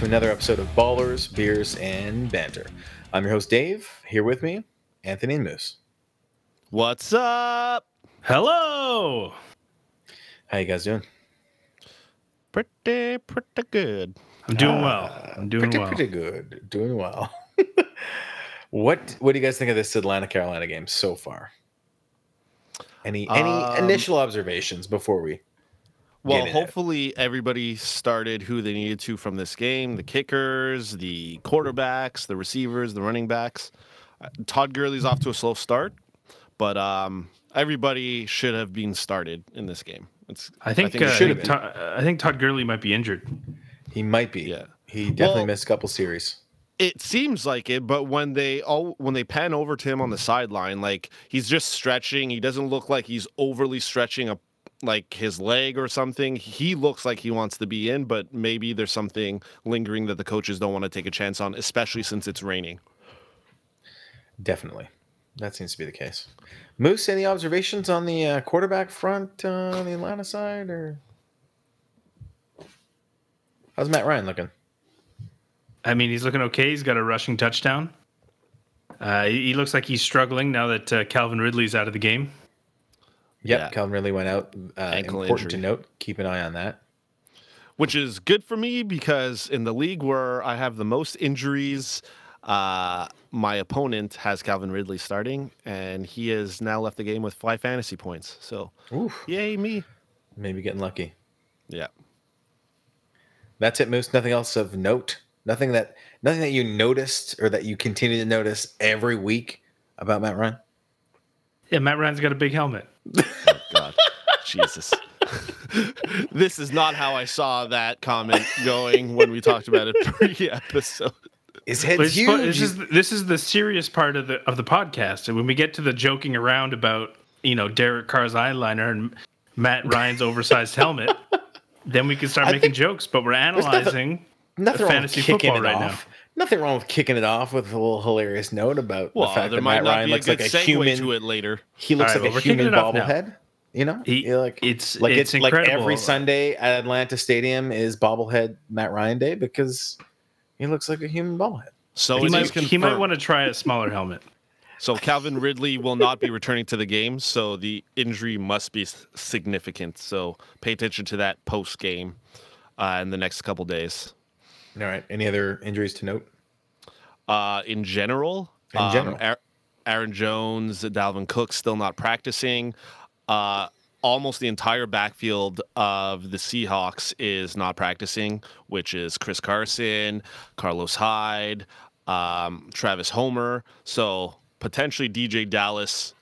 back to another episode of Ballers, Beers, and Banter. I'm your host, Dave. Here with me, Anthony and Moose. What's up? Hello. How you guys doing? Pretty, pretty good. I'm doing well. I'm doing pretty, well. pretty good. Doing well. what What do you guys think of this Atlanta Carolina game so far? Any Any Um, initial observations before we? Well, Get in hopefully everybody started who they needed to from this game: the kickers, the quarterbacks, the receivers, the running backs. Uh, Todd Gurley's off to a slow start, but um, everybody should have been started in this game. It's, I think, it uh, I, should think have Todd, I think Todd Gurley might be injured. He might be. Yeah. He definitely Well- missed a couple series. It seems like it, but when they all when they pan over to him on the sideline, like he's just stretching. He doesn't look like he's overly stretching a like his leg or something. He looks like he wants to be in, but maybe there's something lingering that the coaches don't want to take a chance on, especially since it's raining. Definitely. That seems to be the case. Moose, any observations on the uh, quarterback front uh, on the Atlanta side, or how's Matt Ryan looking? I mean, he's looking okay. He's got a rushing touchdown. Uh, he, he looks like he's struggling now that uh, Calvin Ridley's out of the game. Yep, Yeah. Calvin Ridley went out. Uh, Ankle important to note. Keep an eye on that. which is good for me because in the league where I have the most injuries, uh, my opponent has Calvin Ridley starting, and he has now left the game with five fantasy points. So, Oof, yay me! maybe getting lucky. Yeah. That's it, Moose. Nothing else of note. Nothing that nothing that you noticed or that you continue to notice every week about Matt Ryan. Yeah, Matt Ryan's got a big helmet. oh, God, Jesus. this is not how I saw that comment going when we talked about it pre-episode. His But head's it's huge. This is this is the serious part of the of the podcast, and when we get to the joking around about you know Derek Carr's eyeliner and Matt Ryan's oversized helmet, then we can start I making jokes. But we're analyzing. Nothing wrong with fantasy football right off. Nothing wrong with kicking it off with a little hilarious note about Well, the fact there that might Matt not Ryan be a looks good like a human. to it later. He looks All right, like well, a human kicking it off now. bobblehead. You know, He- You're like it's like it's it's, like every Sunday at Atlanta Stadium is bobblehead Matt Ryan Day because he looks like a human bobblehead. So He might, he might want to try a smaller helmet. So Calvin Ridley will not be returning to the game, so the injury must be significant. So pay attention to that post game uh, in the next couple days. All right. Any other injuries to note? Uh, in general, In um, general. Aaron- Aaron Jones, Dalvin Cook still not practicing. Uh, almost the entire backfield of the Seahawks is not practicing, which is Chris Carson, Carlos Hyde, um, Travis Homer. So potentially DJ Dallas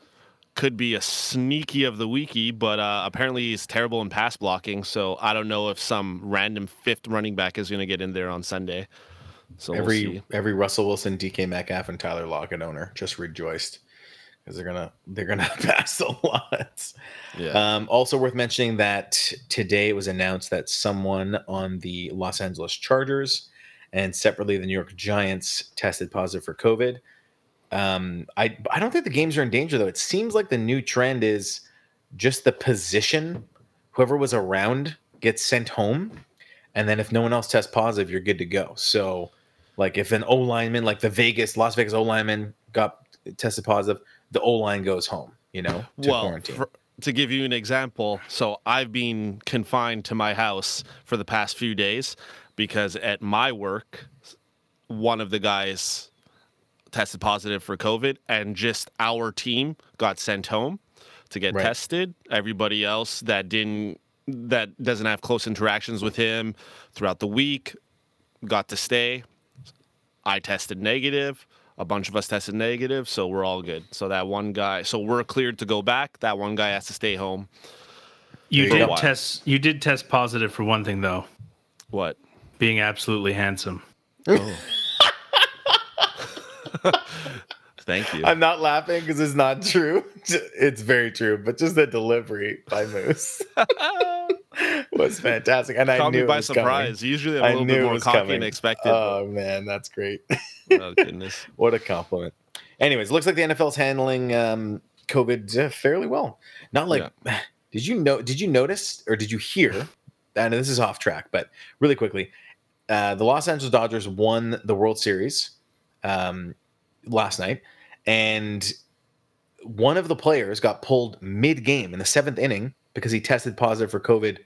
could be a sneaky of the weeky, but uh, apparently he's terrible in pass blocking. So I don't know if some random fifth running back is going to get in there on Sunday. So we'll every see. every Russell Wilson, DK Metcalf, and Tyler Lockett owner just rejoiced because they're gonna they're gonna pass a lot. Yeah. Um, also worth mentioning that today it was announced that someone on the Los Angeles Chargers and separately the New York Giants tested positive for COVID. Um, I I don't think the games are in danger though. It seems like the new trend is just the position. Whoever was around gets sent home, and then if no one else tests positive, you're good to go. So, like if an O lineman, like the Vegas Las Vegas O lineman, got tested positive, the O line goes home. You know, to well, quarantine. for- to give you an example, so I've been confined to my house for the past few days because at my work, one of the guys tested positive for COVID, and just our team got sent home to get Right. tested. Everybody else that didn't that doesn't have close interactions with him throughout the week got to stay. I tested negative. A bunch of us tested negative, so we're all good. So that one guy, so we're cleared to go back. That one guy has to stay home. You did test. You did test positive for one thing though, What? being absolutely handsome. Oh. Thank you. I'm not laughing because it's not true. It's very true, but just the delivery by Moose was fantastic, and I Caught knew me it by was coming. surprise. Usually I'm a little knew bit more cocky coming. than expected. Oh man, that's great. oh goodness. what a compliment. Anyways, looks like the NFL's handling um, COVID uh, fairly well. Not like, did you know? Did you notice or did you hear? I know this is off track, but really quickly, uh, the Los Angeles Dodgers won the World Series um, last night, and one of the players got pulled mid-game in the seventh inning because he tested positive for COVID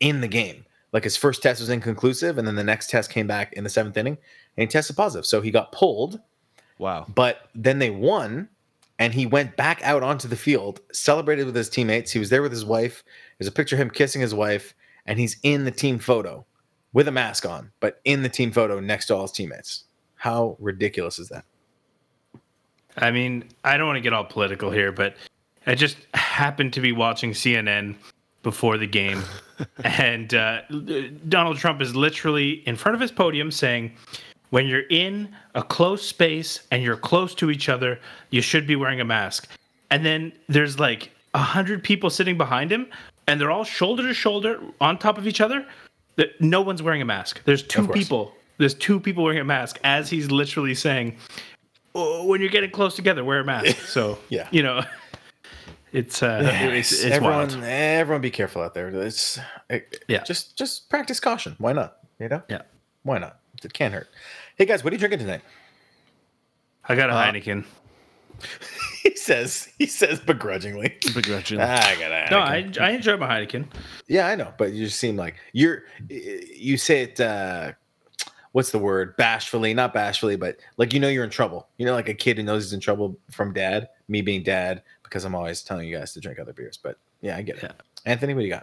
in the game. Like his first test was inconclusive, and then the next test came back in the seventh inning, and he tested positive. So he got pulled, Wow. but then they won, and he went back out onto the field, celebrated with his teammates. He was there with his wife. There's a picture of him kissing his wife, and he's in the team photo with a mask on, but in the team photo next to all his teammates. How ridiculous is that? I mean, I don't want to get all political here, but I just happened to be watching CNN before the game, and uh, Donald Trump is literally in front of his podium saying, "When you're in a close space and you're close to each other, you should be wearing a mask." And then there's like a hundred people sitting behind him, and they're all shoulder to shoulder on top of each other. No one's wearing a mask. There's two people. There's two people wearing a mask as he's literally saying, oh, when you're getting close together, wear a mask. So Yeah. you know, it's uh, it's, it's everyone, wild. everyone, be careful out there. It's it, Yeah. just just practice caution. Why not? You know, Yeah, why not? It can't hurt. Hey guys, what are you drinking tonight? I got a Uh, Heineken. He says he says begrudgingly. Begrudging. Ah, I got a No, Heineken." I I enjoy my Heineken. Yeah, I know, but you just seem like you're. You say it. uh What's the word? Bashfully, not bashfully, but like you know you're in trouble. You know, like a kid who knows he's in trouble from dad. Me being dad, because I'm always telling you guys to drink other beers. But yeah, I get it. Anthony, what do you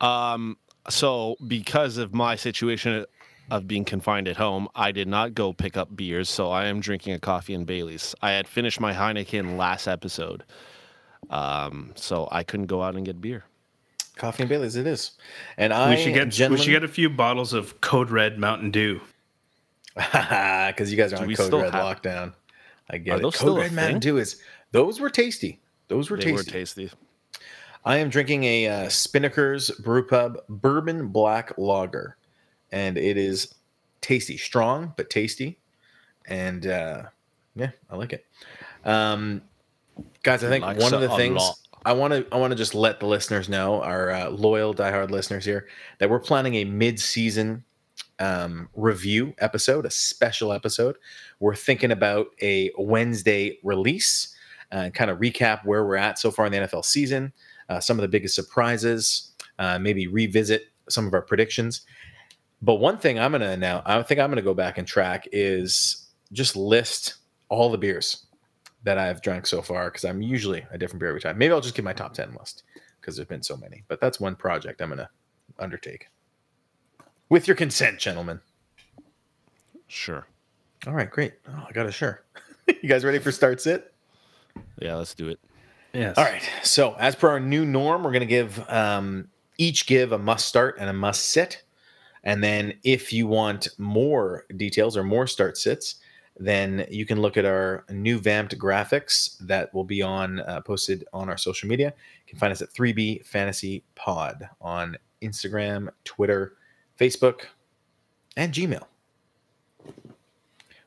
got? Um, so because of my situation of being confined at home, I did not go pick up beers, so I am drinking a coffee and Bailey's. I had finished my Heineken last episode. Um, so I couldn't go out and get beer. Coffee and Bailey's, it is. And I We should get gentlemen, we should get a few bottles of Code Red Mountain Dew. because you guys are Do on Code Red have- lockdown. I get Are it. those Code Red Mountain? Dew is those were tasty. Those were They were tasty. tasty. I am drinking a uh, Spinnaker's Brew Pub Bourbon Black Lager, and it is tasty, strong but tasty, and uh, yeah, I like it. Um, guys, I think one of the things lot. I want to I want to just let the listeners know, our uh, loyal diehard listeners here, that we're planning a mid-season um, review episode, a special episode. We're thinking about a Wednesday release and kind of recap where we're at so far in the NFL season, uh, some of the biggest surprises, uh, maybe revisit some of our predictions. But one thing I'm gonna now, I think I'm gonna go back and track is just list all the beers that I've drank so far because I'm usually a different beer every time. Maybe I'll just give my top ten list because there's been so many. But that's one project I'm gonna undertake with your consent, gentlemen. Sure. All right, great. Oh, I got a sure. you guys ready for start sit? Yeah, let's do it. Yes. All right. So, as per our new norm, we're going to give um, each give a must start and a must sit. And then, if you want more details or more start sits, then you can look at our new vamped graphics that will be on uh, posted on our social media. You can find us at 3B Fantasy Pod on Instagram, Twitter, Facebook, and Gmail.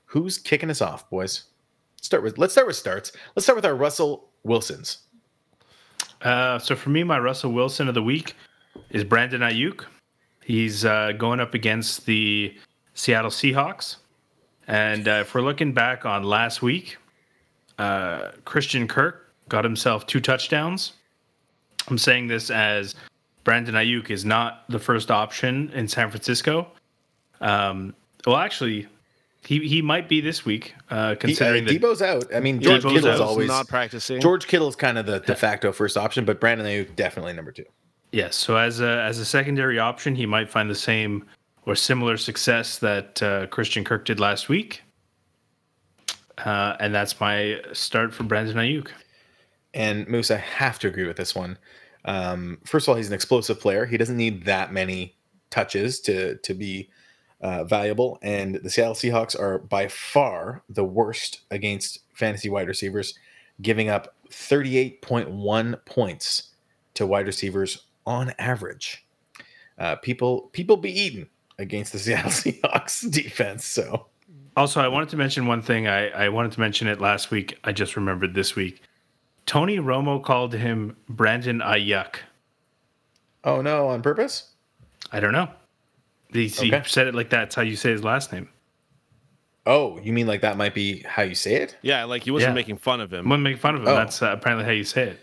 Who's kicking us off, boys? Start with let's start with starts. Let's start with our Russell Wilsons. Uh, so for me, my Russell Wilson of the week is Brandon Aiyuk. He's uh, going up against the Seattle Seahawks, and uh, if we're looking back on last week, uh, Christian Kirk got himself two touchdowns. I'm saying this as Brandon Aiyuk is not the first option in San Francisco. Um, well, actually, he he might be this week, uh, He, uh, considering that Deebo's out. I mean, George Deebo's Kittle's out. always not practicing. George Kittle's kind of the de facto first option, but Brandon Aiyuk definitely number two. Yes. So as a as a secondary option, he might find the same or similar success that uh, Christian Kirk did last week. Uh, and that's my start for Brandon Aiyuk. And Moose, I have to agree with this one. Um, first of all, he's an explosive player. He doesn't need that many touches to to be uh, valuable. And the Seattle Seahawks are by far the worst against fantasy wide receivers, giving up 38.1 points to wide receivers on average. Uh, people people be eaten against the Seattle Seahawks defense. So Also, I wanted to mention one thing. I, I wanted to mention it last week. I just remembered this week. Tony Romo called him Brandon Aiyuk. oh no, on purpose. I don't know. He, he Okay. said it like that's how you say his last name. Oh, you mean like that might be how you say it? Yeah, like he wasn't Yeah. making fun of I'm him. gonna make fun of him. Oh. That's uh, apparently how you say it.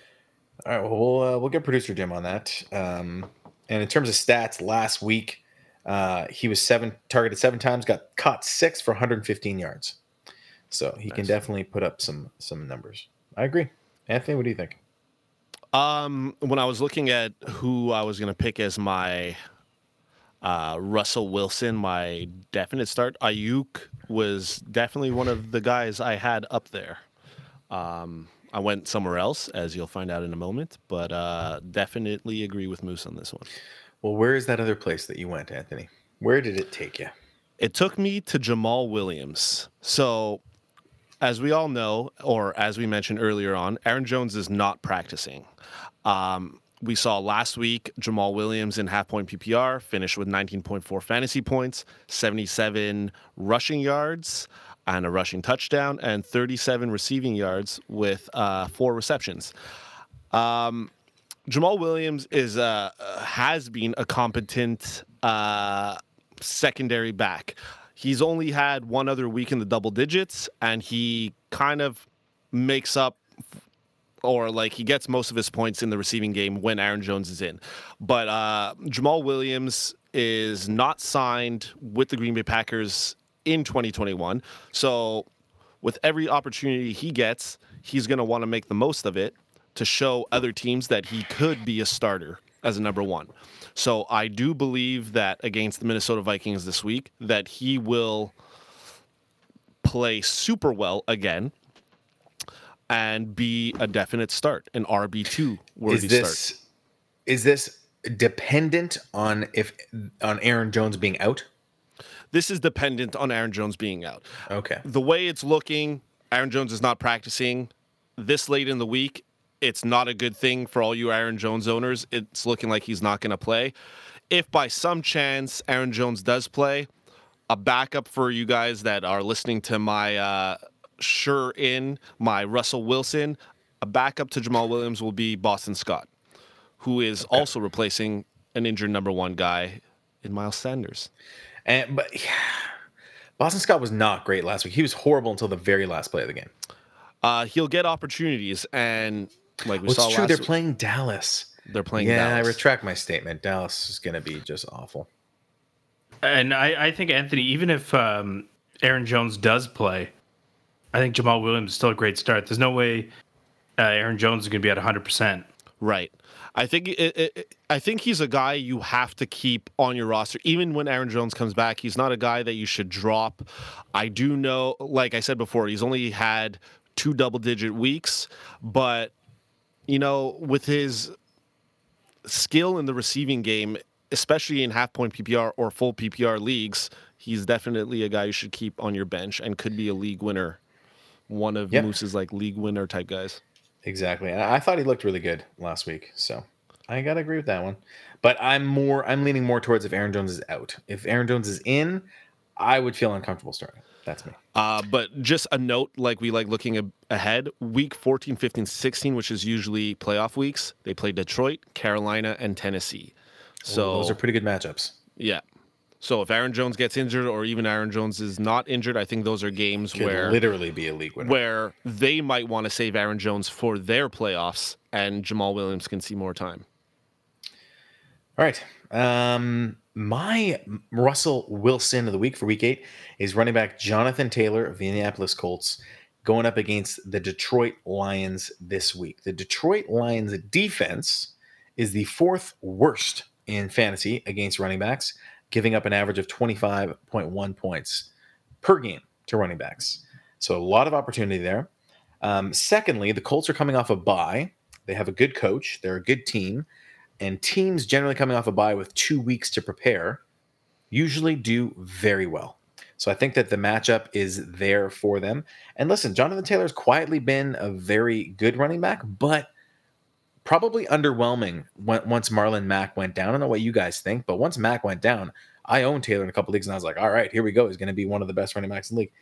All right, well, we'll uh, we'll get producer Jim on that. Um, and in terms of stats, last week uh, he was seven targeted seven times, got caught six for 115 yards. So he can definitely put up some some numbers. I agree. Anthony, what do you think? Um, when I was looking at who I was going to pick as my uh, Russell Wilson, my definite start, Aiyuk was definitely one of the guys I had up there. Um, I went somewhere else, as you'll find out in a moment, but uh, definitely agree with Moose on this one. Well, where is that other place that you went, Anthony? Where did it take you? It took me to Jamaal Williams. So, as we all know, or as we mentioned earlier on, Aaron Jones is not practicing. Um, we saw last week Jamaal Williams in half point PPR finished with 19.4 fantasy points, 77 rushing yards, and a rushing touchdown, and 37 receiving yards with uh, four receptions. Um, Jamaal Williams is uh, uh, has been a competent uh, secondary back. He's only had one other week in the double digits, and he kind of makes up or like he gets most of his points in the receiving game when Aaron Jones is in. But uh, Jamaal Williams is not signed with the Green Bay Packers in 2021. So with every opportunity he gets, he's going to want to make the most of it to show other teams that he could be a starter as a number one. So I do believe that against the Minnesota Vikings this week, that he will play super well again and be a definite start, an RB two worthy Is this start. is this dependent on if on Aaron Jones being out? This is dependent on Aaron Jones being out. Okay. the way it's looking, Aaron Jones is not practicing this late in the week. It's not a good thing for all you Aaron Jones owners. It's looking like he's not going to play. If by some chance Aaron Jones does play, a backup for you guys that are listening to my uh, sure in my Russell Wilson, a backup to Jamaal Williams will be Boston Scott, who is also replacing an injured number one guy in Miles Sanders. And but yeah, Boston Scott was not great last week. He was horrible until the very last play of the game. Uh, he'll get opportunities, and like we Well, saw it's true. last They're week- playing Dallas. They're playing yeah, I retract my statement. Dallas is going to be just awful. And I, I think Anthony, even if um, Aaron Jones does play, I think Jamaal Williams is still a great start. There's no way uh, Aaron Jones is going to be at 100. percent right. I think it, it, it- I think he's a guy you have to keep on your roster, even when Aaron Jones comes back. He's not a guy that you should drop. I do know, like I said before, he's only had two double-digit weeks, but you know, with his skill in the receiving game, especially in half-point PPR or full PPR leagues, he's definitely a guy you should keep on your bench and could be a league winner. One of Yep. Moose's like league winner type guys. Exactly. And I thought he looked really good last week. So I got to agree with that one. But I'm more, I'm leaning more towards if Aaron Jones is out. If Aaron Jones is in, I would feel uncomfortable starting. That's me. Uh, but just a note, like we like looking a- ahead, week 14, 15, 16, which is usually playoff weeks, they play Detroit, Carolina, and Tennessee. So those are pretty good matchups. yeah. So if Aaron Jones gets injured or even Aaron Jones is not injured, I think those are games Could where literally be a league winner. where they might want to save Aaron Jones for their playoffs and Jamaal Williams can see more time. All right. Um, my Russell Wilson of the week for week eight is running back Jonathan Taylor of the Indianapolis Colts going up against the Detroit Lions this week. The Detroit Lions defense is the fourth worst in fantasy against running backs, giving up an average of 25.1 points per game to running backs. So a lot of opportunity there. Um, secondly, the Colts are coming off a bye. They have a good coach. They're a good team and teams generally coming off a bye with two weeks to prepare usually do very well. So I think that the matchup is there for them. And listen, Jonathan Taylor's quietly been a very good running back, but probably underwhelming once Marlon Mack went down. I don't know what you guys think, but once Mack went down, I owned Taylor in a couple leagues, and I was like, all right, here we go. He's going to be one of the best running backs in the league.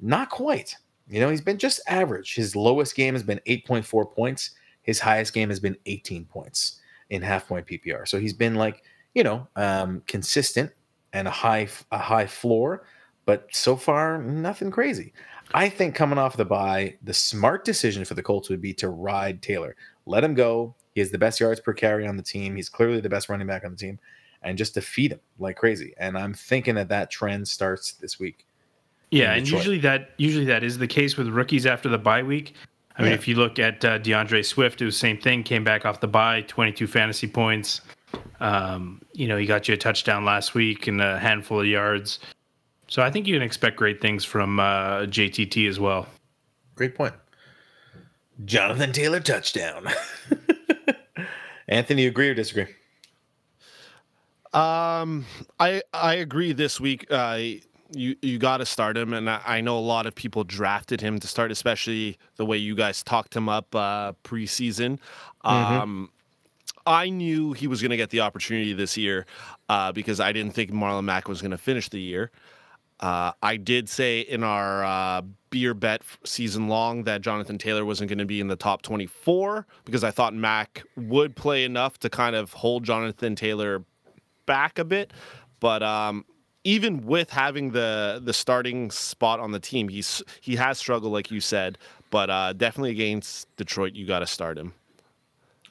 Not quite. You know, he's been just average. His lowest game has been 8.4 points. His highest game has been 18 points in half point PPR. So he's been like, you know, um, consistent and a high a high floor, but so far nothing crazy. I think coming off the bye, the smart decision for the Colts would be to ride Taylor. Let him go. He has the best yards per carry on the team. He's clearly the best running back on the team, and just to feed him like crazy. And I'm thinking that that trend starts this week. Yeah, and usually that usually that is the case with rookies after the bye week. I mean, if you look at uh, DeAndre Swift, it was the same thing. Came back off the bye, 22 fantasy points. Um, you know, he got you a touchdown last week and a handful of yards. So I think you can expect great things from uh, JTT as well. Great point. Jonathan Taylor touchdown. Anthony, you agree or disagree? Um, I I agree. This week, uh, you you got to start him, and I, I know a lot of people drafted him to start, especially the way you guys talked him up uh, preseason. Um, I knew he was going to get the opportunity this year uh, because I didn't think Marlon Mack was going to finish the year. Uh, I did say in our uh, beer bet season long that Jonathan Taylor wasn't going to be in the top 24 because I thought Mack would play enough to kind of hold Jonathan Taylor back a bit. But um, even with having the the starting spot on the team, he's he has struggled, like you said. But uh, definitely against Detroit, you got to start him.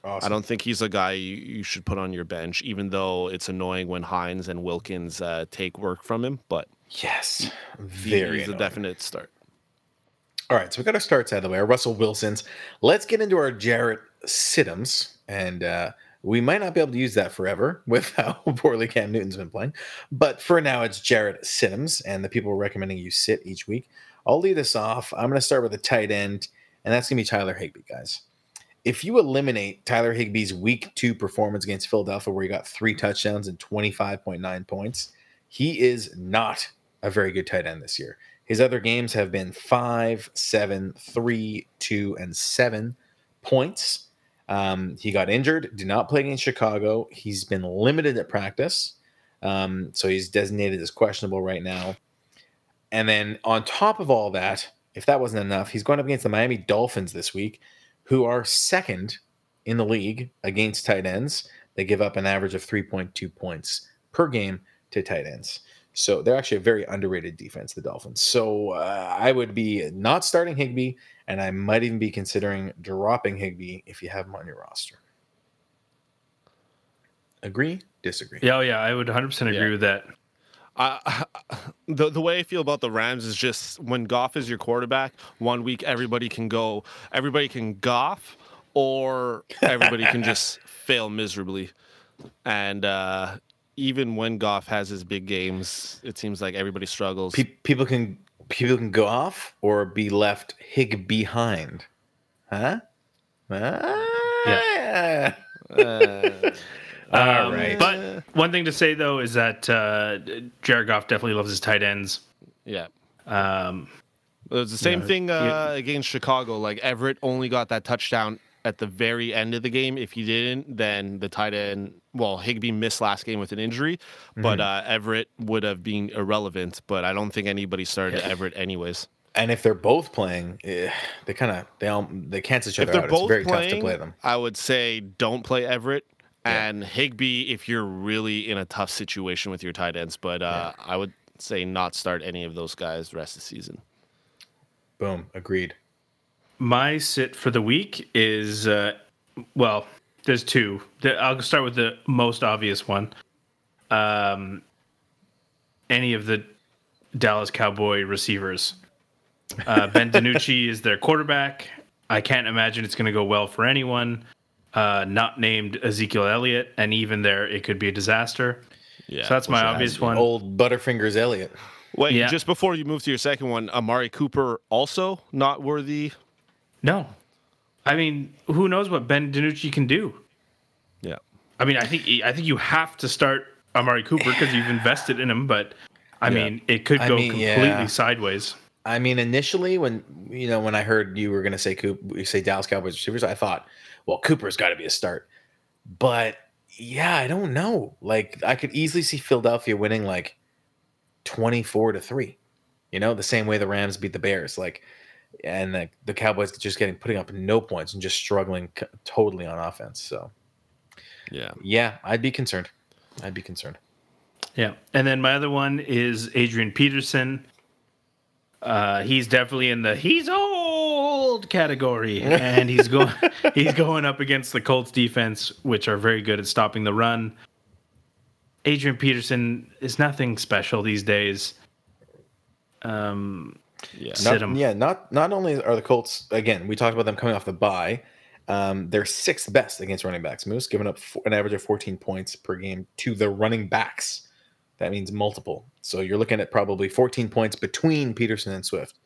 Awesome. I don't think he's a guy you, you should put on your bench, even though it's annoying when Hines and Wilkins uh, take work from him. But Yes, very. he's a definite start. All right, so we got our starts out of the way. Our Russell Wilsons. Let's get into our Jarrett Siddums, and uh, we might not be able to use that forever with how poorly Cam Newton's been playing. But for now, it's Jared Siddums, and the people recommending you sit each week. I'll lead us off. I'm going to start with a tight end, and that's going to be Tyler Higbee, guys. If you eliminate Tyler Higbee's week two performance against Philadelphia, where he got three touchdowns and 25.9 points, he is not a very good tight end this year. His other games have been five, seven, three, two, and seven points. Um, he got injured, did not play against Chicago. He's been limited at practice. Um, so he's designated as questionable right now. And then on top of all that, if that wasn't enough, he's going up against the Miami Dolphins this week, who are second in the league against tight ends. They give up an average of 3.2 points per game to tight ends. So they're actually a very underrated defense, the Dolphins. So uh, I would be not starting Higbee, and I might even be considering dropping Higbee if you have him on your roster. Agree? Disagree? Yeah, oh, yeah, I would 100% agree Yeah. with that. I, the the way I feel about the Rams is just when Goff is your quarterback, one week everybody can go, everybody can Goff, or everybody can just fail miserably. And uh, even when Goff has his big games, it seems like everybody struggles. Pe- people can people can go off or be left hig behind, huh? Ah. Uh, All Um, right. But one thing to say, though, is that uh, Jared Goff definitely loves his tight ends. yeah. Um, It was the same Yeah, thing uh, yeah. against Chicago. Like Everett only got that touchdown at the very end of the game. If he didn't, then the tight end, well, Higbee missed last game with an injury, but uh, Everett would have been irrelevant. But I don't think anybody started Everett anyways. And if they're both playing, eh, they kind of they all they cancel each If other they're out. both It's very playing, tough to play them. I would say don't play Everett. Yeah. And Higbee, if you're really in a tough situation with your tight ends, but uh, I would say not start any of those guys the rest of the season. Boom. Agreed. My sit for the week is, uh, well, there's two. I'll start with the most obvious one. Um, any of the Dallas Cowboy receivers. Uh, ben DiNucci is their quarterback. I can't imagine it's going to go well for anyone. Uh, not named Ezekiel Elliott, and even there, it could be a disaster. Yeah. so that's my obvious one. Old Butterfingers Elliott. Wait, Yeah. just before you move to your second one, Amari Cooper also not worthy. No, I mean, who knows what Ben DiNucci can do? Yeah. I mean, I think I think you have to start Amari Cooper because you've invested in him, but I Yeah. mean, it could I go mean, completely yeah. sideways. I mean, initially when you know when I heard you were going to say Coop, you say Dallas Cowboys receivers, I thought, well, Cooper's got to be a start. But yeah, I don't know. Like I could easily see Philadelphia winning like twenty four to three. You know, the same way the Rams beat the Bears. Like, and the, the Cowboys just getting putting up no points and just struggling c- totally on offense. So Yeah. yeah, I'd be concerned. I'd be concerned. Yeah, and then my other one is Adrian Peterson. Uh, he's definitely in the he's old category, and he's going he's going up against the Colts defense, which are very good at stopping the run. Adrian Peterson is nothing special these days. Um, Yeah. Sit Not, 'em. yeah, not not only are the Colts again, we talked about them coming off the bye. Um, they're sixth best against running backs. Moose giving up four, an average of 14 points per game to the running backs. That means multiple. So you're looking at probably 14 points between Peterson and Swift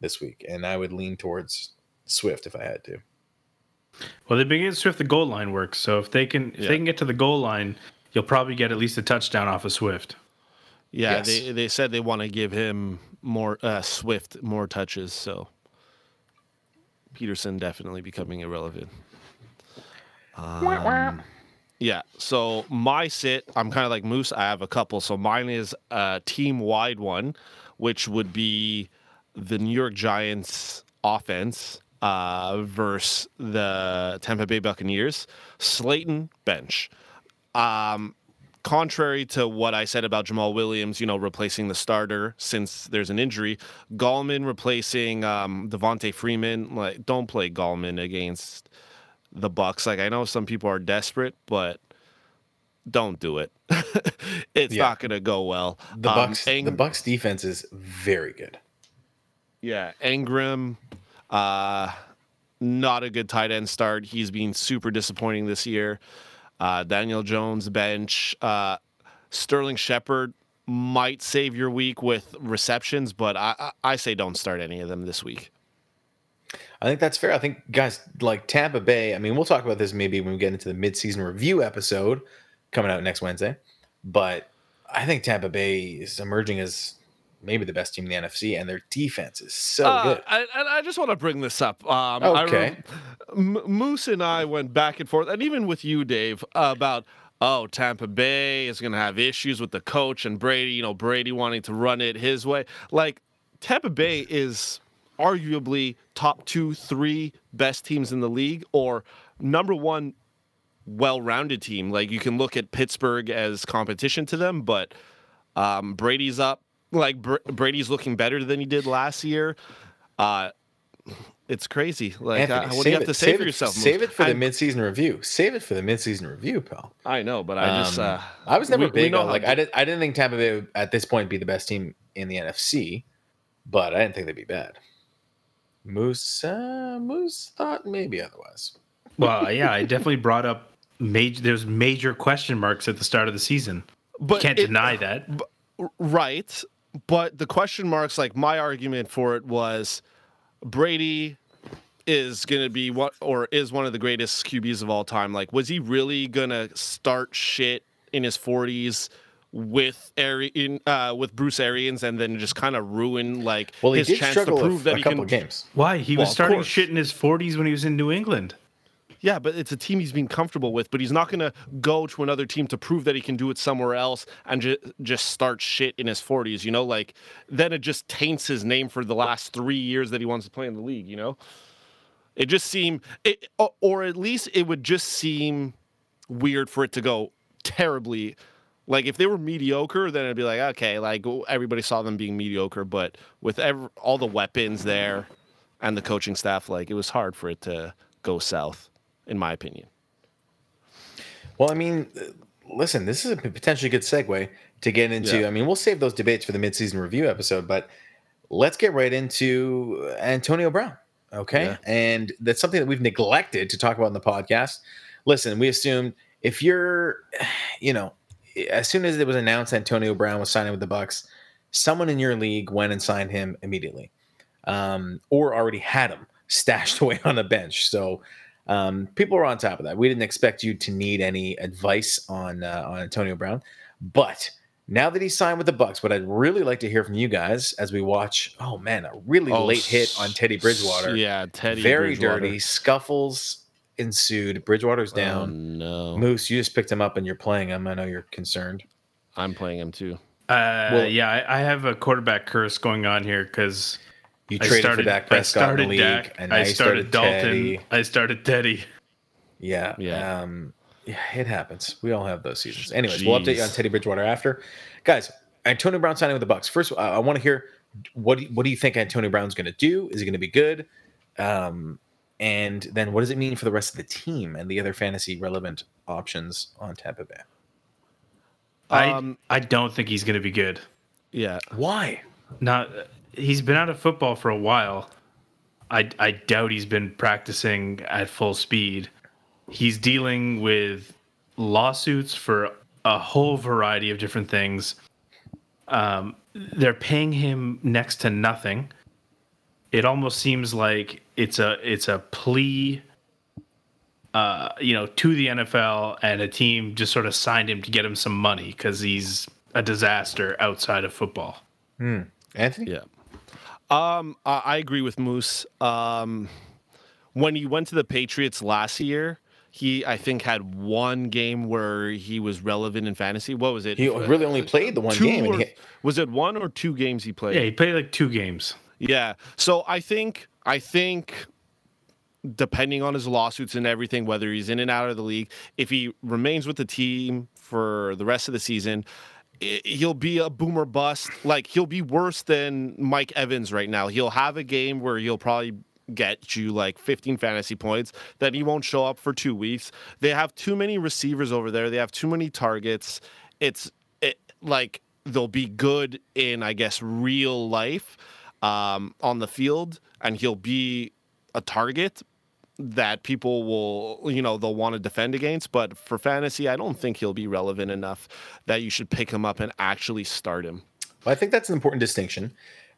this week, and I would lean towards Swift if I had to. well, they've been getting Swift the goal line work, so if they can if Yeah. they can get to the goal line, you'll probably get at least a touchdown off of Swift. Yeah, Yes. they they said they want to give him more uh, Swift more touches, so Peterson definitely becoming irrelevant. Um, yeah, so my sit, I'm kind of like Moose. I have a couple. So mine is a team wide one, which would be the New York Giants offense uh, versus the Tampa Bay Buccaneers. Slayton bench. Um, contrary to what I said about Jamaal Williams, you know, replacing the starter since there's an injury, Gallman replacing um, Devonta Freeman. Like, don't play Gallman against the Bucs. Like, I know some people are desperate, but don't do it. it's Yeah. not gonna go well. The Um, Bucs, Ang- the Bucs defense is very good. Yeah, Engram, uh, not a good tight end start. He's been super disappointing this year. Uh, Daniel Jones bench. Uh, Sterling Shepard might save your week with receptions, but I, I, say don't start any of them this week. I think that's fair. I think guys like Tampa Bay. I mean, we'll talk about this maybe when we get into the midseason review episode coming out next Wednesday. But I think Tampa Bay is emerging as maybe the best team in the NFC, and their defense is so Uh, good. I, and I just want to bring this up. Um, I Okay. M- Moose and I went back and forth, and even with you, Dave, about oh, Tampa Bay is going to have issues with the coach and Brady. You know, Brady wanting to run it his way. Like Tampa Bay is arguably top two, three best teams in the league, or number one well-rounded team. Like you can look at Pittsburgh as competition to them, but um, Brady's up. Like Br- Brady's looking better than he did last year. Uh, it's crazy. Like, Anthony, uh, what do you have it- to say save for it- yourself? Save Moose? it for the I'm- midseason review. Save it for the midseason review, pal. I know, but I just Um, uh, I was never we- we big know on like I didn't I didn't think Tampa Bay would at this point be the best team in the NFC, but I didn't think they'd be bad. Moose uh, Moose thought maybe otherwise. Well, yeah, I definitely brought up major. There's major question marks at the start of the season. but you Can't it- deny that. right. But the question marks, like my argument for it was, Brady is going to be what or is one of the greatest QBs of all time. Like, was he really going to start shit in his 40s? With Ari- uh, with Bruce Arians, and then just kind of ruin like Well, his chance to prove that a he couple can of games. Why? He Well, was starting shit in his 40s when he was in New England. Yeah, but it's a team he's been comfortable with, but he's not going to go to another team to prove that he can do it somewhere else and ju- just start shit in his 40s, you know? Like, then it just taints his name for the last three years that he wants to play in the league, you know? It just seemed, it, or- at least it would just seem weird for it to go terribly. Like, if they were mediocre, then it'd be like, okay, like everybody saw them being mediocre, but with ev- all the weapons there and the coaching staff, like, it was hard for it to go south in my opinion. Well, I mean, listen, this is a potentially good segue to get into. Yeah. I mean, we'll save those debates for the midseason review episode, but let's get right into Antonio Brown. Okay. Yeah. And that's something that we've neglected to talk about in the podcast. Listen, we assumed if you're, you know, as soon as it was announced Antonio Brown was signing with the Bucs, someone in your league went and signed him immediately, um, or already had him stashed away on a bench. So um, people were on top of that. We didn't expect you to need any advice on uh, on Antonio Brown, but now that he's signed with the Bucs, what I'd really like to hear from you guys as we watch. Oh man, a really Oh, late hit on Teddy Bridgewater. Yeah, Teddy. very Bridgewater. dirty. Scuffles ensued. Bridgewater's Oh, down. no, Moose, you just picked him up and you're playing him. I know you're concerned. I'm playing him too. Uh, Well- yeah, I, I have a quarterback curse going on here because You I traded started for Dak I Prescott in started the league, Dak, and now I you started, Dalton, Teddy. I started Teddy. Yeah, Yeah. Um, Yeah, it happens. We all have those seasons. Anyways, we'll update you on Teddy Bridgewater after. Guys, Antonio Brown signing with the Bucs. First, uh, I want to hear what do you, what do you think Antonio Brown's going to do? Is he going to be good? Um, and then what does it mean for the rest of the team and the other fantasy relevant options on Tampa Bay? Um, I I don't think he's going to be good. Yeah. Why? Not he's been out of football for a while. I I doubt he's been practicing at full speed. He's dealing with lawsuits for a whole variety of different things. Um, they're paying him next to nothing. It almost seems like it's a it's a plea uh, you know, to the NFL, and a team just sort of signed him to get him some money because he's a disaster outside of football. Anthony? Yeah. Um, I, I agree with Moose. Um, when he went to the Patriots last year, he I think had one game where he was relevant in fantasy. What was it? He really only played the one two game. Or- he, was it one or two games he played? Yeah, he played like two games. Yeah. So I think I think depending on his lawsuits and everything, whether he's in and out of the league, if he remains with the team for the rest of the season, i- he'll be a boomer bust. Like he'll be worse than Mike Evans right now. He'll have a game where he'll probably get you like 15 fantasy points. Then he won't show up for two weeks. They have too many receivers over there. They have too many targets. It's it, like they'll be good in i guess real life um, on the field and he'll be a target that people will you know they'll want to defend against but for fantasy i don't think he'll be relevant enough that you should pick him up and actually start him Well, I think that's an important distinction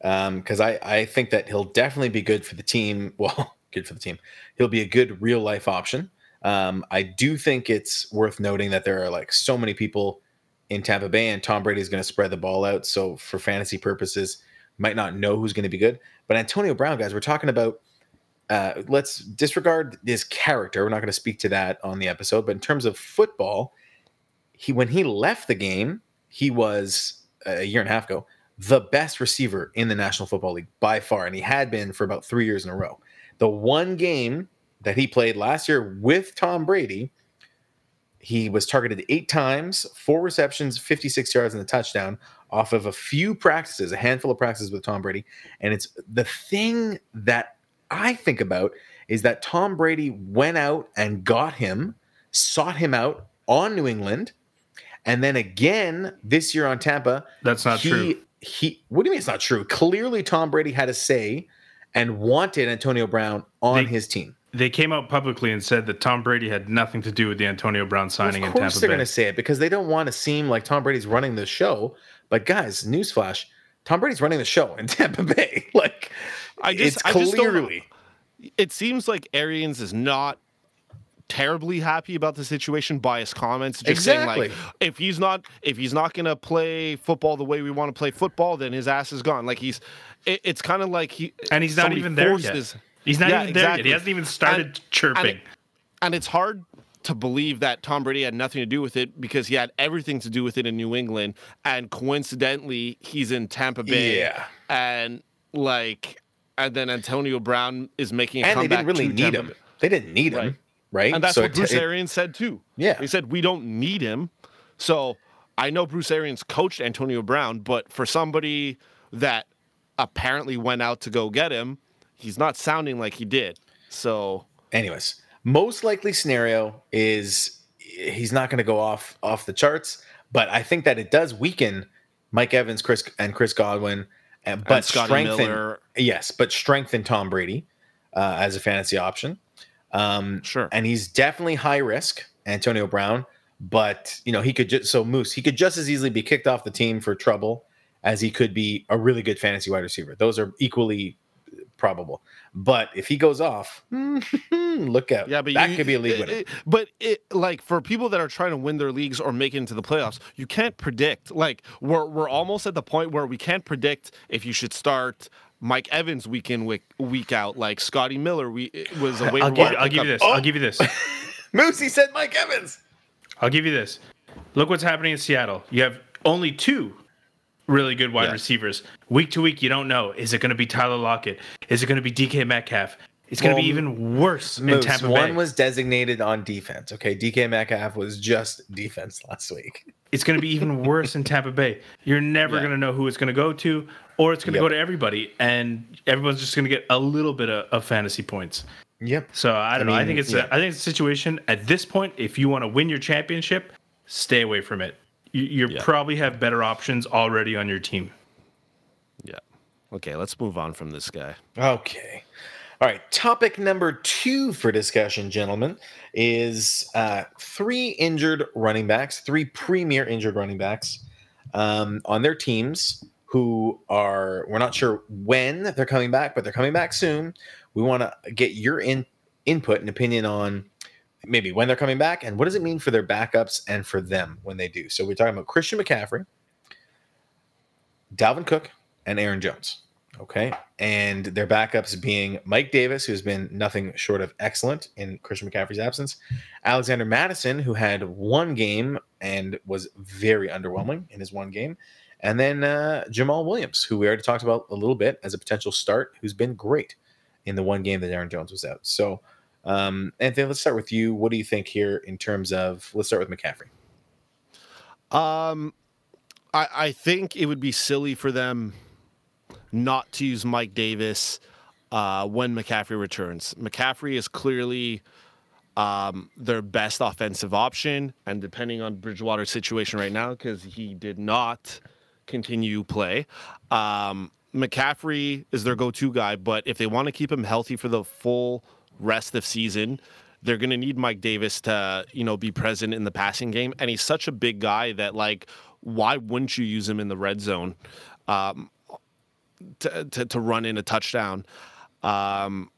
because I, I think that he'll definitely be good for the team. Well, good for the team. He'll be a good real life option. Um, I do think it's worth noting that there are like so many people in Tampa Bay, and Tom Brady is going to spread the ball out. So for fantasy purposes, might not know who's going to be good. But Antonio Brown, guys, we're talking about. Uh, let's disregard his character. We're not going to speak to that on the episode. But in terms of football, he when he left the game, he was a year and a half ago the best receiver in the National Football League by far, and he had been for about three years in a row. The one game that he played last year with Tom Brady, he was targeted eight times, four receptions, 56 yards, and a touchdown off of a few practices, a handful of practices with Tom Brady. And it's the thing that I think about is that Tom Brady went out and got him, sought him out on New England. And then again this year on Tampa, That's not he, true. He, what do you mean it's not true? Clearly, Tom Brady had a say and wanted Antonio Brown on They- his team. They came out publicly and said that Tom Brady had nothing to do with the Antonio Brown signing of in course, Tampa they're Bay. going to say it because they don't want to seem like Tom Brady's running the show. But guys, newsflash: Tom Brady's running the show in Tampa Bay. Like, I just- it's I just don't- clearly. it seems like Arians is not terribly happy about the situation by his comments just saying like Exactly. if he's not if he's not going to play football the way we want to play football then his ass is gone like he's it, it's kind of like he and he's not even there yet. his- He's not Yeah, even there yet. He hasn't even started And- chirping. and it- and it's hard to believe that Tom Brady had nothing to do with it because he had everything to do with it in New England and coincidentally he's in Tampa Bay Yeah. and like and then Antonio Brown is making a And they didn't really need Tampa him. Bay. They didn't need him, Right. right? And that's So what Bruce it- Arians said too. Yeah. He said we don't need him. So I know Bruce Arians coached Antonio Brown, but for somebody that apparently went out to go get him, he's not sounding like he did. So anyways most likely scenario is he's not going to go off off the charts but i think that it does weaken mike evans chris and chris godwin and, but Scotty strengthen Miller. yes but strengthen tom brady uh, as a fantasy option um, Sure. and he's definitely high risk antonio brown but you know he could just so moose he could just as easily be kicked off the team for trouble as he could be a really good fantasy wide receiver those are equally probable but if he goes off look out yeah, but that you- could be a league it- winner it- but it like for people that are trying to win their leagues or make it into the playoffs, you can't predict. Like we're we're almost at the point where we can't predict if you should start Mike Evans week in week week out. Like Scotty Miller, we it was a waiver I'll give, I'll give you this. Oh. I'll give you this. moose he said mike evans I'll give you this. Look what's happening in Seattle. You have only two really good wide Yeah. receivers. Week to week, you don't know. Is it going to be Tyler Lockett? Is it going to be DK Metcalf? It's going to Well, be even worse in Moose, Tampa one Bay. was designated on defense. Okay, DK Metcalf was just defense last week. it's going to be even worse in Tampa Bay. You're never Yeah. going to know who it's going to go to, or it's going to Yep. go to everybody, and everyone's just going to get a little bit of, of fantasy points. Yep. So I don't I know. I think it's yeah. a, I think it's a situation at this point. If you want to win your championship, stay away from it. You, you Yeah. probably have better options already on your team. Yeah. Okay, let's move on from this guy. Okay. All right. Topic number two for discussion, gentlemen, is uh, three injured running backs, three premier injured running backs um, on their teams who are, we're not sure when they're coming back, but they're coming back soon. We want to get your in, input and opinion on maybe when they're coming back and what does it mean for their backups and for them when they do. So we're talking about Christian McCaffrey, Dalvin Cook, and Aaron Jones. Okay. And their backups being Mike Davis, who's been nothing short of excellent in Christian McCaffrey's absence, Alexander Mattison, who had one game and was very underwhelming in his one game, and then uh, Jamaal Williams, who we already talked about a little bit as a potential start, who's been great in the one game that Aaron Jones was out. So, um, Anthony, let's start with you. What do you think here in terms of, let's start with McCaffrey. Um, I, I think it would be silly for them not to use Mike Davis uh, when McCaffrey returns. McCaffrey is clearly um, their best offensive option, and depending on Bridgewater's situation right now, because he did not continue play, um, McCaffrey is their go-to guy. But if they want to keep him healthy for the full rest of season, they're going to need Mike Davis to, you know, be present in the passing game. And he's such a big guy that, like, why wouldn't you use him in the red zone um, to, to, to run in a touchdown? Um,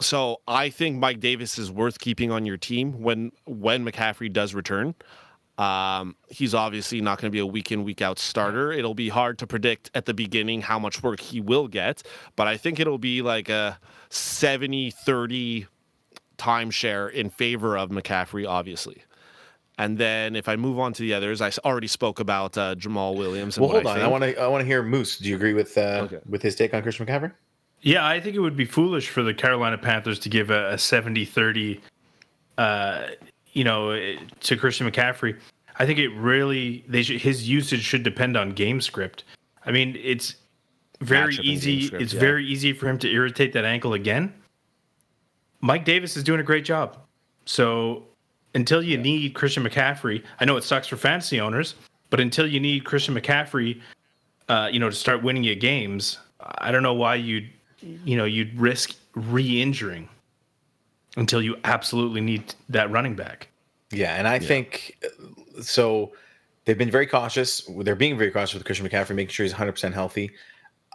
so I think Mike Davis is worth keeping on your team when when McCaffrey does return. Um, he's obviously not going to be a week in, week out starter. It'll be hard to predict at the beginning how much work he will get, but I think it'll be like a 70 30 timeshare in favor of McCaffrey, obviously. And then if I move on to the others, I already spoke about uh, Jamaal Williams. And Well, what hold on. I want to, I want to hear Moose. Do you agree with, uh, Okay. with his take on Christian McCaffrey? Yeah, I think it would be foolish for the Carolina Panthers to give a, a 70-30 uh, you know, to Christian McCaffrey. I think it really they should, his usage should depend on game script. I mean, it's very Matchup easy. script, it's yeah. very easy for him to irritate that ankle again. Mike Davis is doing a great job. So until you need Christian McCaffrey, I know it sucks for fantasy owners, but until you need Christian McCaffrey, uh, you know, to start winning your games, I don't know why you'd, you know, you'd risk re-injuring until you absolutely need that running back. Yeah, and I think uh, so. They've been very cautious. They're being very cautious with Christian McCaffrey, making sure he's 100% healthy.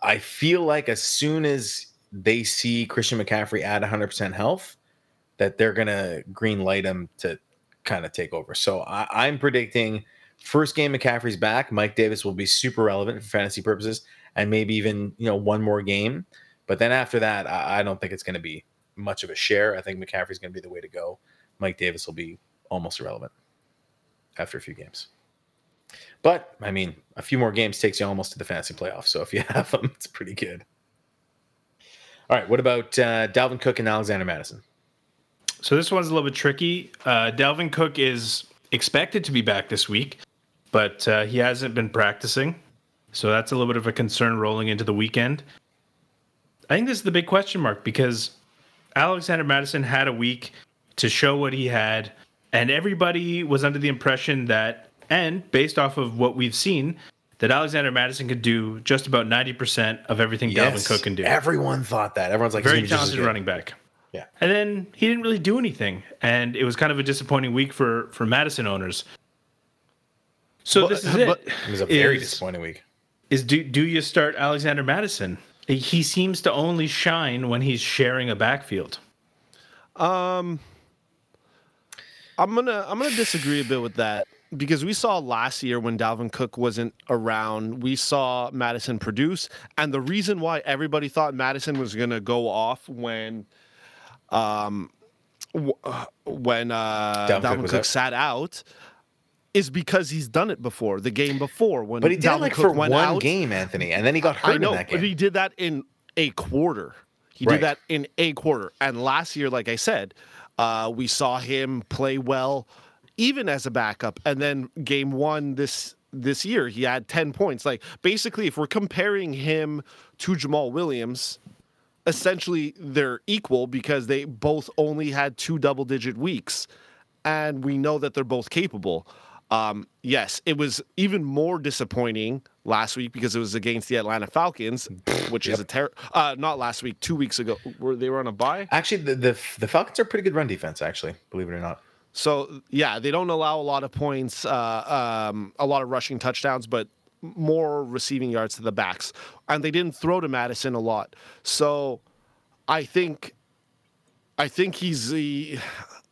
I feel like as soon as they see Christian McCaffrey at 100% health, that they're going to green light him to kind of take over. So I, I'm predicting first game McCaffrey's back, Mike Davis will be super relevant for fantasy purposes, and maybe even you know one more game. But then after that, I, I don't think it's going to be much of a share. I think McCaffrey's going to be the way to go. Mike Davis will be almost irrelevant after a few games. But I mean, a few more games takes you almost to the fantasy playoffs. So if you have them, it's pretty good. All right, what about uh, Dalvin Cook and Alexander Mattison? So this one's a little bit tricky. Uh, Dalvin Cook is expected to be back this week, but uh, he hasn't been practicing. So that's a little bit of a concern rolling into the weekend. I think this is the big question mark because Alexander Mattison had a week to show what he had, and everybody was under the impression that, and based off of what we've seen, that Alexander Mattison could do just about 90% of everything Dalvin Cook can do. Everyone thought that. Everyone's like, Very talented running back. Yeah. And then he didn't really do anything, and it was kind of a disappointing week for for Mattison owners. So But- this is it. It was a very Is- disappointing week. Is do do you start Alexander Mattison? He seems to only shine when he's sharing a backfield. Um, I'm gonna I'm gonna disagree a bit with that because we saw last year when Dalvin Cook wasn't around, we saw Mattison produce, and the reason why everybody thought Mattison was gonna go off when, um, w- uh, when uh, Dalvin Dalvin, Cook was Cook out. sat out. Is because he's done it before, the game before when But he did Dalvin like Cook for one out. game, Anthony, and then he got hurt I know, in that but he did that in a quarter. He Right. did that in a quarter. And last year, like I said, uh, we saw him play well even as a backup. And then game one this this year, he had 10 points. Like basically, if we're comparing him to Jamaal Williams, essentially they're equal because they both only had two double digit weeks. And we know that they're both capable. Um, yes, it was even more disappointing last week because it was against the Atlanta Falcons, which is a ter- uh, not last week, two weeks ago. Were they were on a bye? Actually, the, the the Falcons are pretty good run defense. Actually, believe it or not. So yeah, they don't allow a lot of points, uh, um, a lot of rushing touchdowns, but more receiving yards to the backs, and they didn't throw to Mattison a lot. So I think, I think he's the.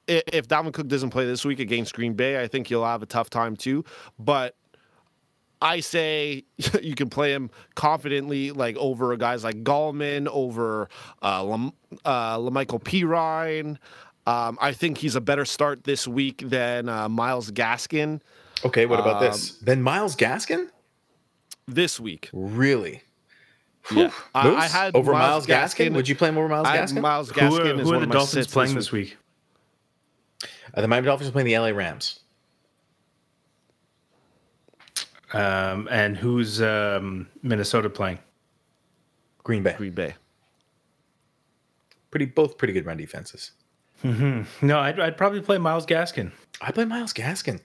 I- If Dalvin Cook doesn't play this week against Green Bay, I think he'll have a tough time too. But I say you can play him confidently, like over guys like Gallman, over uh, Lam- uh, La'Mical Perine. Um, I think he's a better start this week than uh, Myles Gaskin Okay, what about Um, this? Then Myles Gaskin, this week. really? Yeah, I, I had over Myles, Gaskin. Would you play him over Myles I had Gaskin? Myles Who Gaskin are, is who one are the of my Dolphins sits playing this this week? Uh, the Miami Dolphins are playing the LA Rams. Um, and who's um, Minnesota playing? Green Bay. Green Bay. Pretty both pretty good run defenses. No, I'd, I'd probably play Myles Gaskin. I play Myles Gaskin.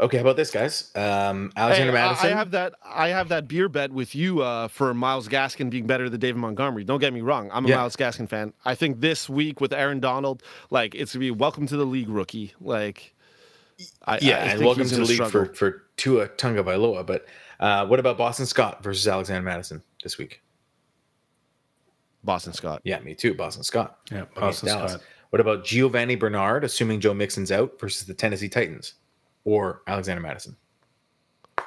Okay, how about this, guys? Um, Alexander I- Mattison. I have that. I have that beer bet with you uh, for Myles Gaskin being better than David Montgomery. Don't get me wrong. I'm a Yeah. Myles Gaskin fan. I think this week with Aaron Donald, like it's gonna be welcome to the league, rookie. Like, I, yeah, I and welcome to the league struggle. for for Tua Tagovailoa. But uh, what about Boston Scott versus Alexander Mattison this week? Boston Scott. Yeah, me too. Boston Scott. Yeah, Boston Scott. What about Giovani Bernard, assuming Joe Mixon's out, versus the Tennessee Titans or Alexander Mattison?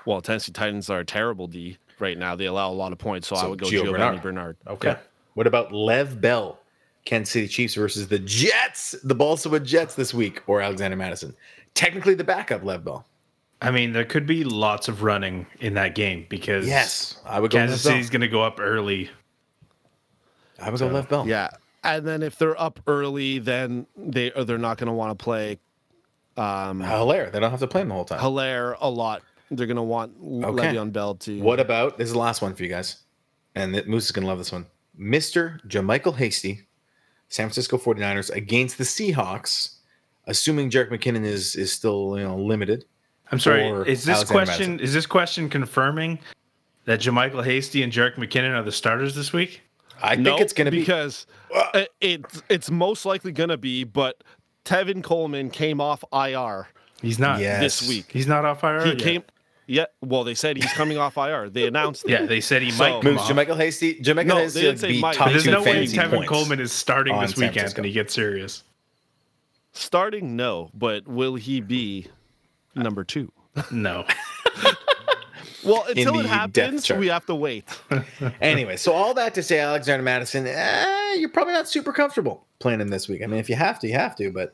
Well, Tennessee Titans are a terrible D right now. They allow a lot of points, so, I would go Gio Giovani Bernard. Bernard. Okay. What about Lev Bell, Kansas City Chiefs versus the Jets, the Baltimore Jets this week, or Alexander Mattison? Technically, the backup Lev Bell. I mean, there could be lots of running in that game because Yes, I would go Kansas City's going to go up early. I would go Lev Bell. Yeah, and then if they're up early, then they they're not going to want to play um, Helaire. They don't have to play him the whole time. Helaire a lot. They're going to want Okay. Le'Veon Bell to. What about this is the last one for you guys, and that Moose is gonna love this one. Mr. JaMycal Hasty, San Francisco 49ers against the Seahawks, assuming Jerick McKinnon is is still you know limited. I'm sorry. Is this Alexander question Mattison. is this question confirming that JaMycal Hasty and Jerick McKinnon are the starters this week? I think No, it's gonna be because uh, it's it's most likely going to be, but Tevin Coleman came off IR. He's not. Yes. this week. He's not off IR. He yet. came. Yeah, well, they said he's coming off IR. They announced it. Yeah, they said he So- might come Moose. off. JaMycal Hasty. JaMycal No, Hasty they didn't would say be top there's two no way fantasy Tevin. Coleman is starting this San week, Francisco. Anthony. Get serious. Starting, no, but will he be number two? No. Well, until the it happens, we have to wait. Anyway, so all that to say, Alexander Mattison, eh, you're probably not super comfortable playing him this week. I mean, if you have to, you have to, but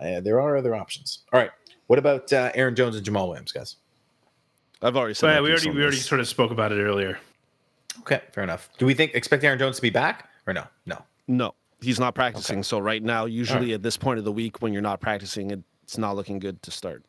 uh, there are other options. All right. What about uh, Aaron Jones and Jamaal Williams, guys? I've already said. So yeah, we already on we already sort of spoke about it earlier. Okay, fair enough. Do we think expect Aaron Jones to be back or no? No. No, he's not practicing. So right now, usually Alright. at this point of the week, when you're not practicing, it's not looking good to start.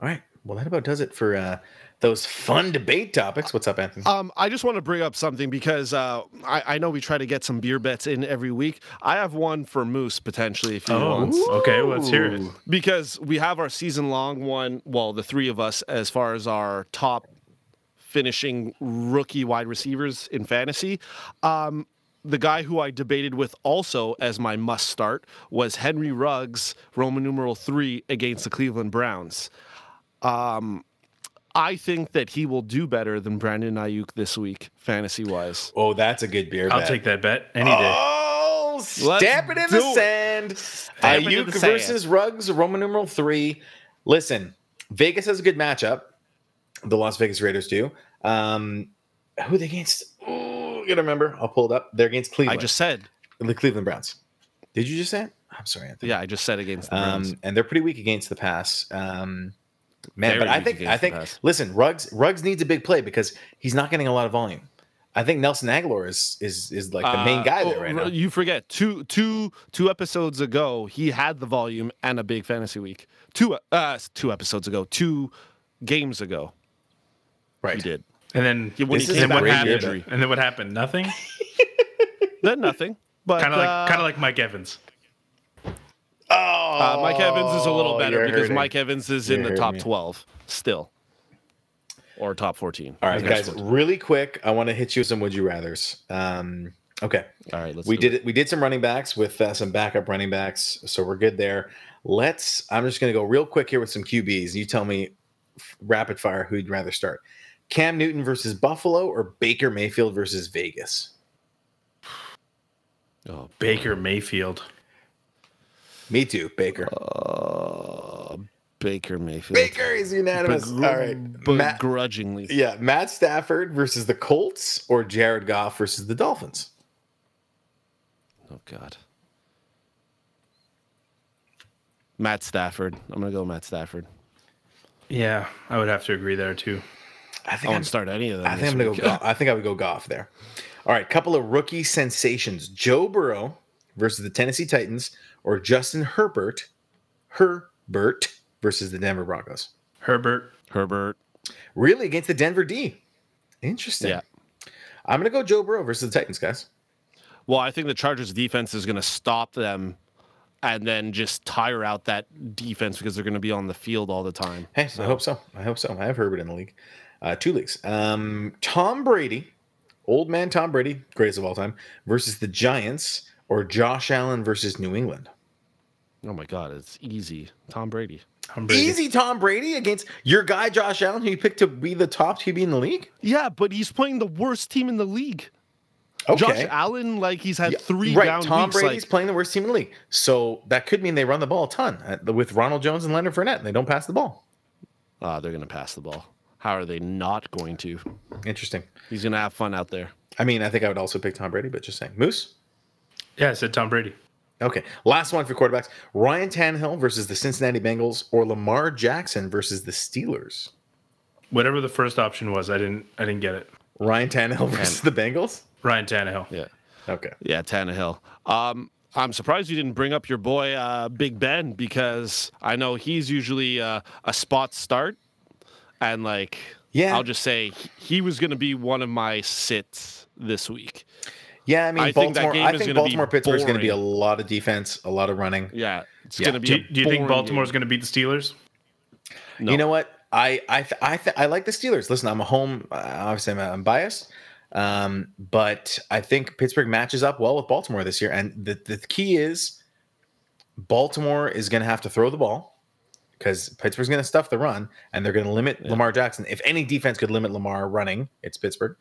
All right. Well, that about does it for uh, those fun debate topics. What's up, Anthony? Um, I just want to bring up something because uh, I, I know we try to get some beer bets in every week. I have one for Moose potentially if he Oh, wants. okay. Let's hear it. because we have our season long one. Well, the three of us, as far as our top finishing rookie wide receivers in fantasy. Um, the guy who I debated with also as my must start was Henry Ruggs, Roman numeral three, against the Cleveland Browns. Um, I think that he will do better than Brandon Aiyuk this week, fantasy wise. Oh, that's a good beer I'll bet. take that bet any day. Oh, Let's it in the it. sand. Step Aiyuk the sand. versus Ruggs, Roman numeral three. Listen, Vegas has a good matchup. The Las Vegas Raiders do. Um, who are they against? Oh, you gotta remember. I'll pull it up. They're against Cleveland. I just said, the Cleveland Browns. Did you just say it? I'm sorry, Anthony. yeah, I just said against the Browns. Um, and they're pretty weak against the pass. Um, man, Very but I think I think pass. listen, Ruggs Ruggs needs a big play because he's not getting a lot of volume. I think Nelson Agholor is is is like the main Uh, guy there oh, right now. You forget two two two episodes ago he had the volume and a big fantasy week. Two uh two episodes ago, two games ago Right. he did. And then, Yeah, when This he came a back great year, injury, and then what happened? Nothing. then nothing. But Kind of like uh, kind of like Mike Evans. Oh, uh, Mike Evans is a little better because hurting. Mike Evans is You're in the top me. twelve still, or top fourteen. All right, Okay. guys, really quick. I want to hit you with some would you rather's. Um, okay, All right, let's. we did it. We did some running backs with uh, some backup running backs, so we're good there. Let's. I'm just going to go real quick here with some QBs. You tell me, f- rapid fire, who you'd rather start: Cam Newton versus Buffalo or Baker Mayfield versus Vegas. Oh, Baker Mayfield. Me too, Baker. uh, Baker Mayfield. Baker is unanimous. Begr- All right, Matt, begrudgingly. yeah, Matt Stafford versus the Colts or Jared Goff versus the Dolphins. Oh God. Matt Stafford. I'm gonna go Matt Stafford. Yeah, I would have to agree there too. I I think I'm, won't start any of them. I think I'm gonna week. go. Goff. I think I would go Goff there. All right, couple of rookie sensations: Joe Burrow versus the Tennessee Titans, or Justin Herbert, Herbert versus the Denver Broncos. Herbert. Herbert. Really against the Denver D. Interesting. Yeah. I'm gonna go Joe Burrow versus the Titans, guys. Well, I think the Chargers defense is gonna stop them and then just tire out that defense because they're gonna be on the field all the time. Hey, I hope so. I hope so. I have Herbert in the league. Uh, two leagues. Um, Tom Brady, old man Tom Brady, greatest of all time, versus the Giants, or Josh Allen versus New England. Oh my god, it's easy. Tom Brady. Tom Brady. Easy Tom Brady against your guy Josh Allen, who you picked to be the top QB in the league. Yeah, but he's playing the worst team in the league. Okay, Josh Allen, like he's had Yeah, three right. down Tom weeks. Brady's like, playing the worst team in the league, so that could mean they run the ball a ton uh, with Ronald Jones and Leonard Fournette. And they don't pass the ball. ah, they're gonna pass the ball. How are they not going to? Interesting. He's gonna have fun out there. I mean, I think I would also pick Tom Brady, but just saying, Moose. Yeah, I said Tom Brady. Okay, last one for quarterbacks: Ryan Tannehill versus the Cincinnati Bengals, or Lamar Jackson versus the Steelers. Whatever the first option was, I didn't I didn't get it. Ryan Tannehill versus the Bengals. Ryan Tannehill. Yeah. Okay. Yeah, Tannehill. Um, I'm surprised you didn't bring up your boy uh, Big Ben because I know he's usually uh, a spot start, and like, Yeah. I'll just say he- he was going to be one of my sits this week. Yeah, I mean, I think that Baltimore. game I is think gonna be Baltimore Pittsburgh is going to be a lot of defense, a lot of running. Yeah, it's Yeah. going to be. Do, a you- do you think Baltimore is going to beat the Steelers? No. You know what? I I th- I, th- I like the Steelers. Listen, I'm a home. Uh, obviously, I'm, I'm biased, um, but I think Pittsburgh matches up well with Baltimore this year. And the the key is Baltimore is going to have to throw the ball because Pittsburgh's going to stuff the run, and they're going to limit Yeah. Lamar Jackson. If any defense could limit Lamar running, it's Pittsburgh.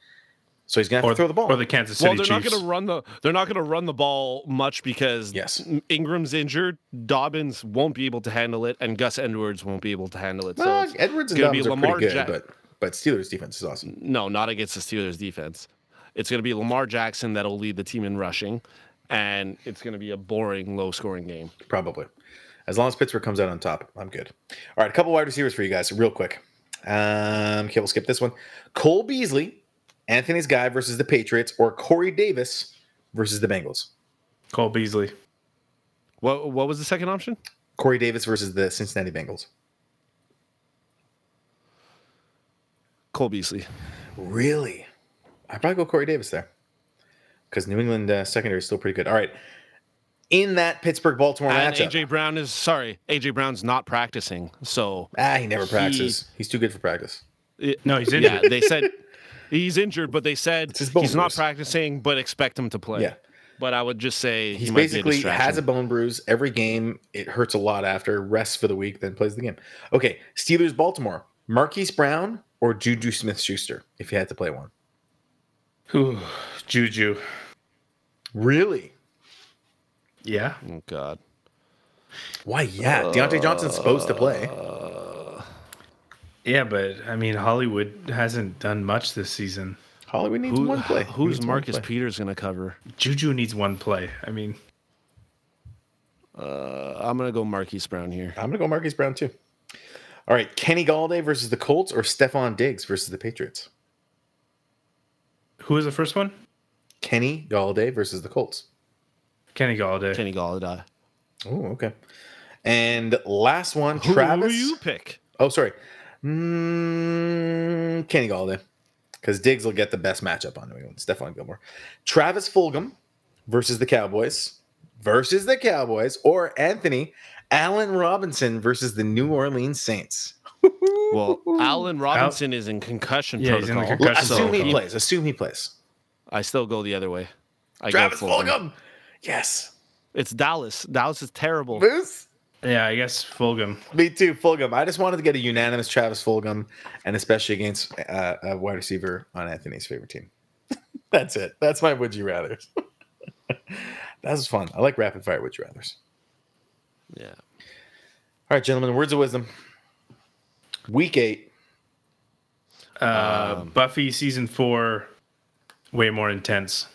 So he's going to have Or to throw the ball. Or the Kansas City Well, they're not going to run the. They're not going to run the ball much because Yes. Ingram's injured. Dobbins won't be able to handle it, and Gus Edwards won't be able to handle it. So Well, it's Edwards and gonna be Dobbins are Lamar pretty good, Jack- but but Steelers defense is awesome. no, not against the Steelers defense. It's going to be Lamar Jackson that'll lead the team in rushing, and it's going to be a boring, low-scoring game. Probably. As long as Pittsburgh comes out on top, I'm good. All right, a couple wide receivers for you guys, real quick. Um, okay, we'll skip this one. Cole Beasley, Anthony's guy versus the Patriots, or Corey Davis versus the Bengals. Cole Beasley. What What was the second option? Corey Davis versus the Cincinnati Bengals. Cole Beasley. Really? I'd probably go Corey Davis there because New England uh, secondary is still pretty good. All right. In that Pittsburgh Baltimore And matchup, AJ Brown is sorry. AJ Brown's not practicing, so ah, he never he- practices. He's too good for practice. it- No, he's yeah, they said he's injured, but they said It's his he's not bruise. practicing, but expect him to play. Yeah. But I would just say He's he basically a has a bone bruise every game. It hurts a lot after rests for the week, then plays the game. Okay, Steelers Baltimore. Marquise Brown or Juju Smith Schuster, if you had to play one. Ooh, Juju. Really? Yeah. Oh God. Why? Yeah, Diontae Johnson's supposed to play. Yeah, but I mean, Hollywood hasn't done much this season. Hollywood needs Who, one play. who's Needs Marcus play. Peters going to cover? Juju needs one play. I mean, Uh, I'm going to go Marquise Brown here. I'm gonna go Marquise Brown too. All right, Kenny Golladay versus the Colts or Stefon Diggs versus the Patriots. Who was the first one? Kenny Golladay versus the Colts. Kenny Golladay. Kenny Golladay. Oh, okay. And last one, Who, Travis. who you pick? Oh, sorry. Mm, Kenny Golladay. Because Diggs will get the best matchup on New England. Stephon Gilmore. Travis Fulgham versus the Cowboys. Versus the Cowboys. Or Anthony Allen Robinson versus the New Orleans Saints. Well, Allen Robinson is in concussion Yeah, he's in protocol. concussion so Assume he he- plays. Assume he plays. I still go the other way. I Travis go Fulgham. Fulgham. Yes. It's Dallas. Dallas is terrible. Boost. Yeah, I guess Fulgham. Me too, Fulgham. I just wanted to get a unanimous Travis Fulgham, and especially against uh, a wide receiver on Anthony's favorite team. That's it. That's my would you rather. that was fun. I like rapid fire would you rather's. Yeah. All right, gentlemen, words of wisdom. Week eight. Uh, Buffy season four, way more intense.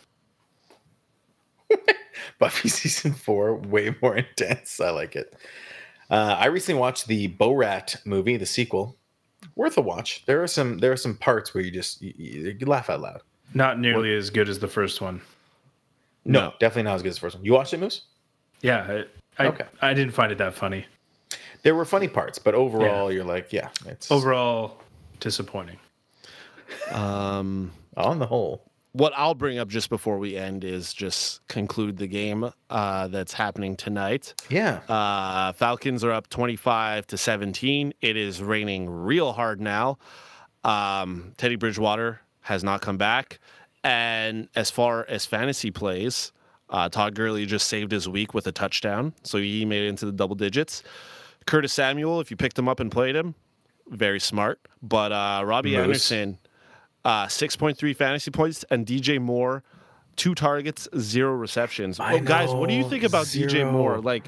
Buffy season four, way more intense. I like it. Uh, I recently watched the Borat movie, the sequel. Worth a watch. There are some there are some parts where you just you, you, you laugh out loud. Not nearly as good as the first one. No, No. definitely not as good as the first one. You watched it, Moose? Yeah, I, I, Okay. I didn't find it that funny. There were funny parts, but overall, you're like, yeah, it's Overall, disappointing. Um, on the whole. What I'll bring up just before we end is just conclude the game uh, that's happening tonight. Yeah, Uh, Falcons are up 25 to 17. It is raining real hard now. Um, Teddy Bridgewater has not come back. And as far as fantasy plays, uh, Todd Gurley just saved his week with a touchdown. So he made it into the double digits. Curtis Samuel, if you picked him up and played him, very smart. But uh, Robbie Moose. Anderson, uh, 6.3 fantasy points, and DJ Moore, two targets, zero receptions. I Oh, guys, what do you think about DJ. Moore? Like,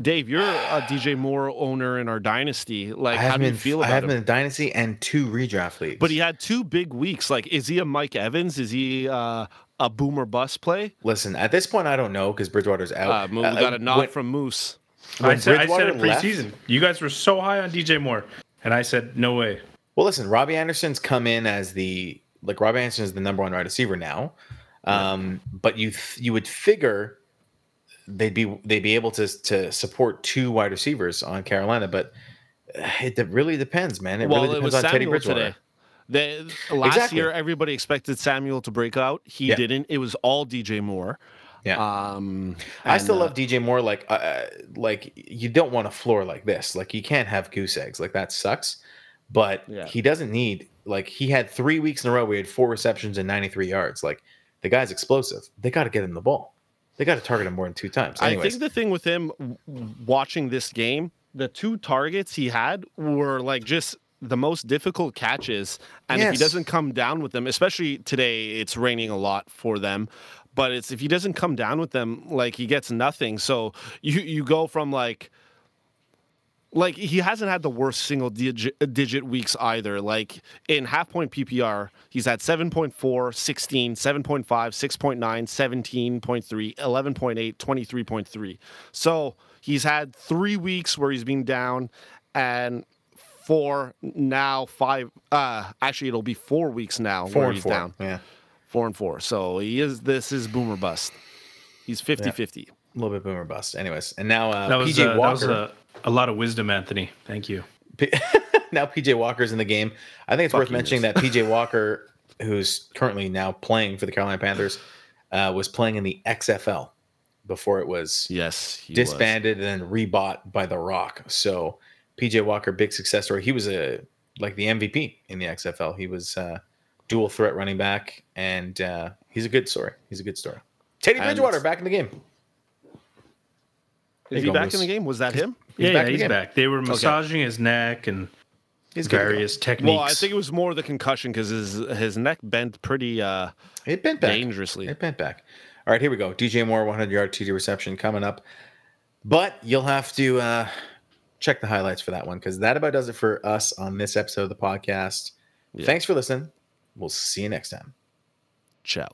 Dave, you're a DJ Moore owner in our dynasty. Like, how do you been feel I about have him? been in Dynasty and two redraft leagues. But he had two big weeks. Like, is he a Mike Evans? Is he uh, a boomer bust play? listen, at this point, I don't know because Bridgewater's out. Uh, we Uh, got a nod when- from Moose. when I said, I said Bridgewater it left- preseason. You guys were so high on DJ Moore, and I said no way. Well, listen, Robbie Anderson's come in as the like Robbie Anderson is the number one wide receiver now. Um, but you th- you would figure they'd be they'd be able to to support two wide receivers on Carolina, but uh, it really depends, man. It well, really it depends was on Teddy Samuel Bridgewater. today. The, last Exactly. year, everybody expected Samuel to break out. He Yeah. didn't. It was all DJ Moore. Yeah. Um, I and, still uh, love DJ Moore. Like, uh, like you don't want a floor like this. Like, you can't have goose eggs. Like that sucks. But Yeah. he doesn't need. Like, he had three weeks in a row. We had four receptions and ninety three yards. Like, the guy's explosive. They got to get him the ball. They got to target him more than two times. I think the thing with him watching this game, the two targets he had were like just the most difficult catches. And if he doesn't come down with them, especially today, it's raining a lot for them. But it's if he doesn't come down with them, like he gets nothing. So you you go from like like he hasn't had the worst single digit, digit weeks either. Like in half point PPR, he's had 7.4, 16, 7.5, 6.9, 17.3, 11.8, 23.3. So he's had three weeks where he's been down and four now five uh actually it'll be four weeks now four where and he's four. down Yeah, four and four so he is this is boomer bust he's 50 50 a little bit boomer bust. Anyways, and now uh, That was, PJ uh, that was Walker. a, a lot of wisdom, Anthony. Thank you. P- now PJ Walker's in the game. I think it's Fuck worth you, mentioning that PJ Walker, who's currently now playing for the Carolina Panthers, uh, was playing in the XFL before it was yes he was. disbanded and then rebought by The Rock. So PJ Walker, big success story. He was a like the MVP in the XFL. He was uh, dual threat running back, and uh, he's a good story. He's a good story. Teddy And- Bridgewater back in the game. Is he go, back in the game was that him He's yeah, back yeah, in the he's game. back. They were massaging his neck and He's good to go. various techniques. well i think it was more the concussion because his his neck bent pretty uh It bent back. dangerously It bent back. All right, here we go. DJ Moore, 100 yard TD reception coming up. But you'll have to uh, check the highlights for that one because that about does it for us on this episode of the podcast. Yeah. Thanks for listening. We'll see you next time. ciao